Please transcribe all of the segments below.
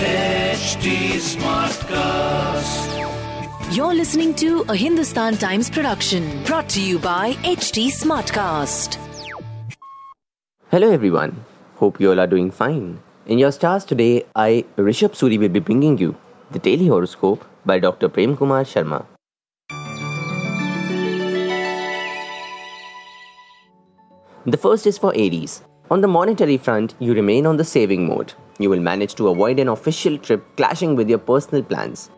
HT Smartcast. You're listening to a Hindustan Times production brought to you by HT Smartcast. Hello everyone. Hope you all are doing fine. In your stars today, I, Rishabh Suri, will be bringing you the daily horoscope by Dr. Prem Kumar Sharma. The first is for Aries. On the monetary front, you remain on the saving mode. You will manage to avoid an official trip clashing with your personal plans.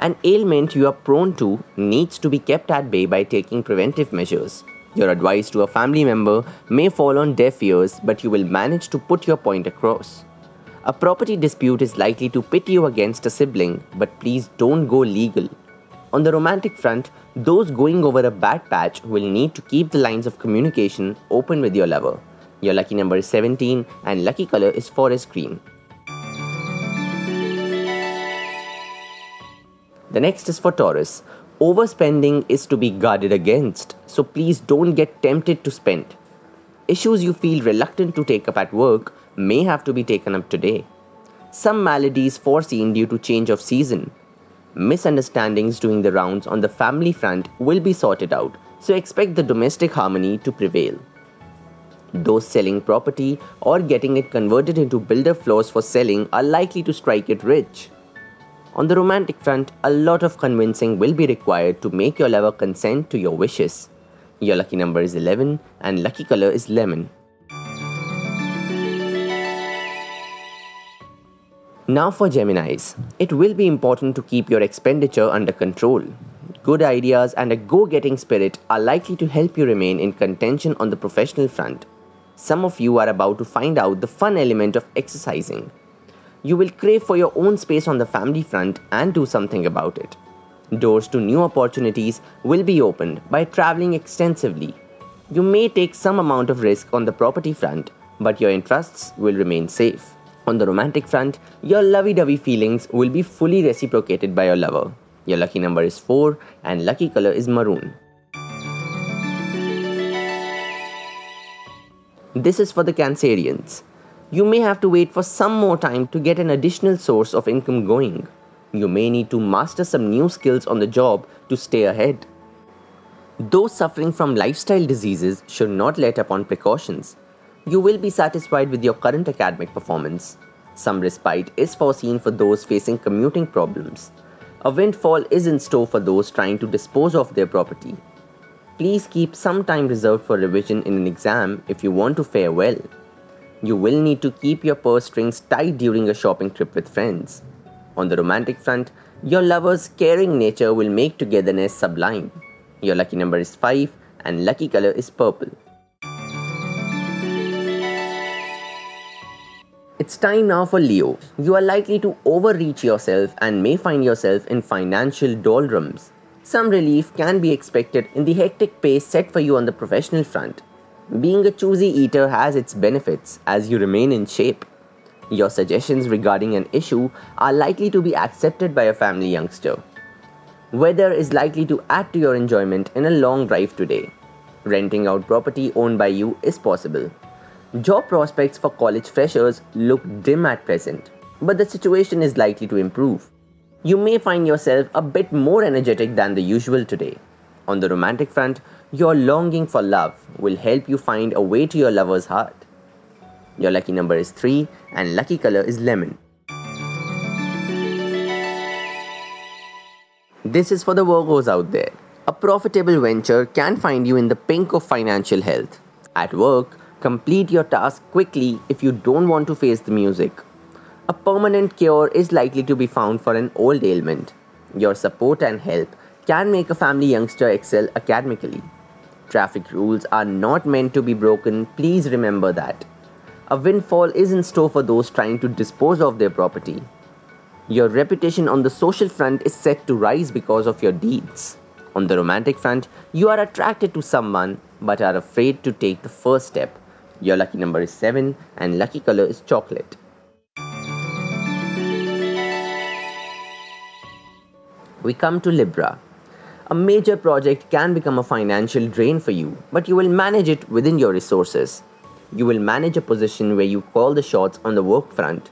An ailment you are prone to needs to be kept at bay by taking preventive measures. Your advice to a family member may fall on deaf ears, but you will manage to put your point across. A property dispute is likely to pit you against a sibling, but please don't go legal. On the romantic front, those going over a bad patch will need to keep the lines of communication open with your lover. Your lucky number is 17 and lucky color is forest green. The next is for Taurus. Overspending is to be guarded against, so please don't get tempted to spend. Issues you feel reluctant to take up at work may have to be taken up today. Some maladies foreseen due to change of season. Misunderstandings doing the rounds on the family front will be sorted out, so expect the domestic harmony to prevail. Those selling property or getting it converted into builder floors for selling are likely to strike it rich. On the romantic front, a lot of convincing will be required to make your lover consent to your wishes. Your lucky number is 11 and lucky color is lemon. Now for Geminis. It will be important to keep your expenditure under control. Good ideas and a go getting spirit are likely to help you remain in contention on the professional front. Some of you are about to find out the fun element of exercising you will crave for your own space on the family front and do something about it. Doors to new opportunities will be opened by traveling extensively. You may take some amount of risk on the property front, but your interests will remain safe. On the romantic front, your lovey dovey feelings will be fully reciprocated by your lover. Your lucky number is 4 and lucky color is maroon. This is for the Cancerians you may have to wait for some more time to get an additional source of income going. You may need to master some new skills on the job to stay ahead. Those suffering from lifestyle diseases should not let up on precautions. You will be satisfied with your current academic performance. Some respite is foreseen for those facing commuting problems. A windfall is in store for those trying to dispose of their property. Please keep some time reserved for revision in an exam if you want to fare well. You will need to keep your purse strings tight during a shopping trip with friends. On the romantic front, your lover's caring nature will make togetherness sublime. Your lucky number is 5 and lucky color is purple. It's time now for Leo. You are likely to overreach yourself and may find yourself in financial doldrums. Some relief can be expected in the hectic pace set for you on the professional front. Being a choosy eater has its benefits as you remain in shape. Your suggestions regarding an issue are likely to be accepted by a family youngster. Weather is likely to add to your enjoyment in a long drive today. Renting out property owned by you is possible. Job prospects for college freshers look dim at present, but the situation is likely to improve. You may find yourself a bit more energetic than the usual today. On the romantic front, your longing for love will help you find a way to your lover's heart. Your lucky number is 3 and lucky color is lemon. This is for the Virgos out there. A profitable venture can find you in the pink of financial health. At work, complete your task quickly if you don't want to face the music. A permanent cure is likely to be found for an old ailment. Your support and help can make a family youngster excel academically. Traffic rules are not meant to be broken, please remember that. A windfall is in store for those trying to dispose of their property. Your reputation on the social front is set to rise because of your deeds. On the romantic front, you are attracted to someone but are afraid to take the first step. Your lucky number is 7 and lucky color is chocolate. We come to Libra. A major project can become a financial drain for you, but you will manage it within your resources. You will manage a position where you call the shots on the work front.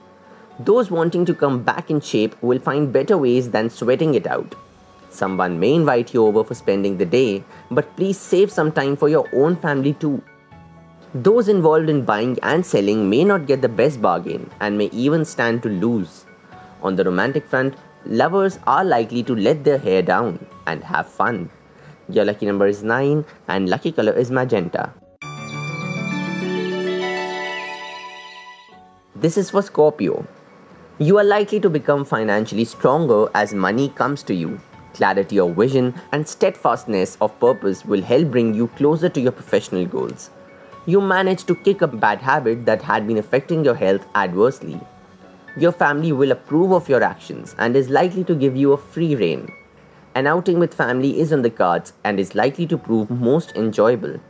Those wanting to come back in shape will find better ways than sweating it out. Someone may invite you over for spending the day, but please save some time for your own family too. Those involved in buying and selling may not get the best bargain and may even stand to lose. On the romantic front, lovers are likely to let their hair down and have fun. Your lucky number is 9 and lucky color is magenta. This is for Scorpio. You are likely to become financially stronger as money comes to you. Clarity of vision and steadfastness of purpose will help bring you closer to your professional goals. You manage to kick a bad habit that had been affecting your health adversely. Your family will approve of your actions and is likely to give you a free rein. An outing with family is on the cards and is likely to prove most enjoyable.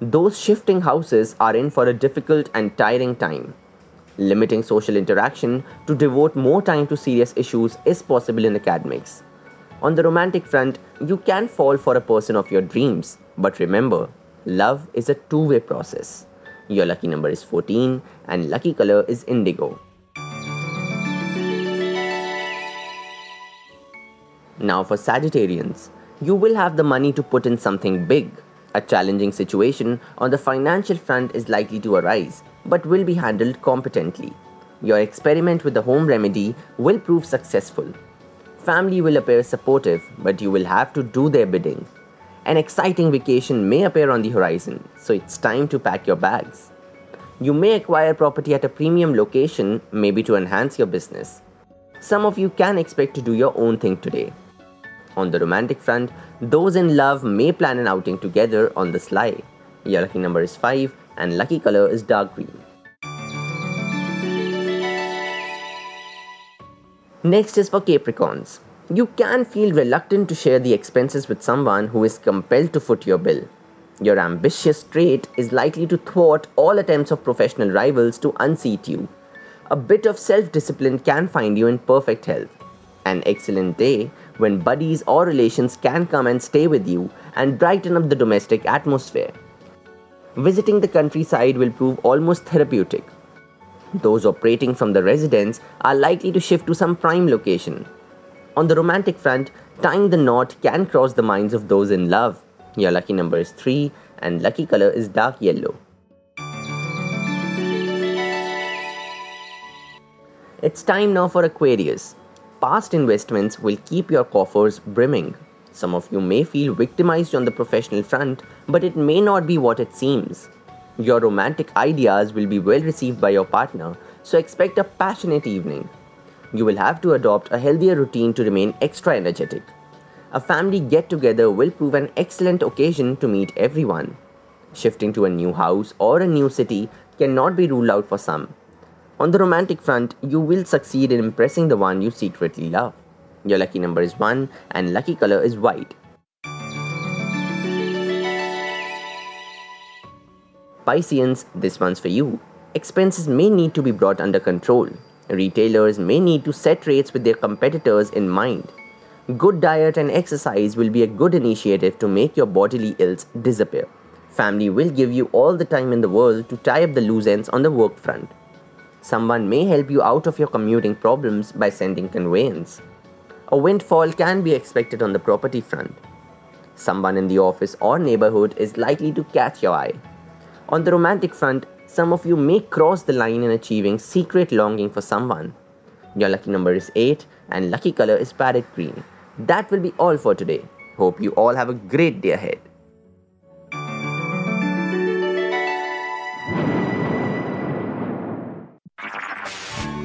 Those shifting houses are in for a difficult and tiring time. Limiting social interaction to devote more time to serious issues is possible in academics. On the romantic front, you can fall for a person of your dreams, but remember, love is a two way process. Your lucky number is 14 and lucky color is indigo. Now, for Sagittarians, you will have the money to put in something big. A challenging situation on the financial front is likely to arise, but will be handled competently. Your experiment with the home remedy will prove successful. Family will appear supportive, but you will have to do their bidding. An exciting vacation may appear on the horizon, so it's time to pack your bags. You may acquire property at a premium location, maybe to enhance your business. Some of you can expect to do your own thing today. On the romantic front, those in love may plan an outing together on the sly. Your lucky number is 5 and lucky color is dark green. Next is for Capricorns. You can feel reluctant to share the expenses with someone who is compelled to foot your bill. Your ambitious trait is likely to thwart all attempts of professional rivals to unseat you. A bit of self discipline can find you in perfect health. An excellent day when buddies or relations can come and stay with you and brighten up the domestic atmosphere. Visiting the countryside will prove almost therapeutic. Those operating from the residence are likely to shift to some prime location. On the romantic front, tying the knot can cross the minds of those in love. Your lucky number is 3 and lucky color is dark yellow. It's time now for Aquarius. Past investments will keep your coffers brimming. Some of you may feel victimized on the professional front, but it may not be what it seems. Your romantic ideas will be well received by your partner, so expect a passionate evening. You will have to adopt a healthier routine to remain extra energetic. A family get together will prove an excellent occasion to meet everyone. Shifting to a new house or a new city cannot be ruled out for some. On the romantic front, you will succeed in impressing the one you secretly love. Your lucky number is 1 and lucky color is white. Pisceans, this one's for you. Expenses may need to be brought under control. Retailers may need to set rates with their competitors in mind. Good diet and exercise will be a good initiative to make your bodily ills disappear. Family will give you all the time in the world to tie up the loose ends on the work front. Someone may help you out of your commuting problems by sending conveyance. A windfall can be expected on the property front. Someone in the office or neighborhood is likely to catch your eye. On the romantic front, some of you may cross the line in achieving secret longing for someone. Your lucky number is 8 and lucky color is parrot green. That will be all for today. Hope you all have a great day ahead.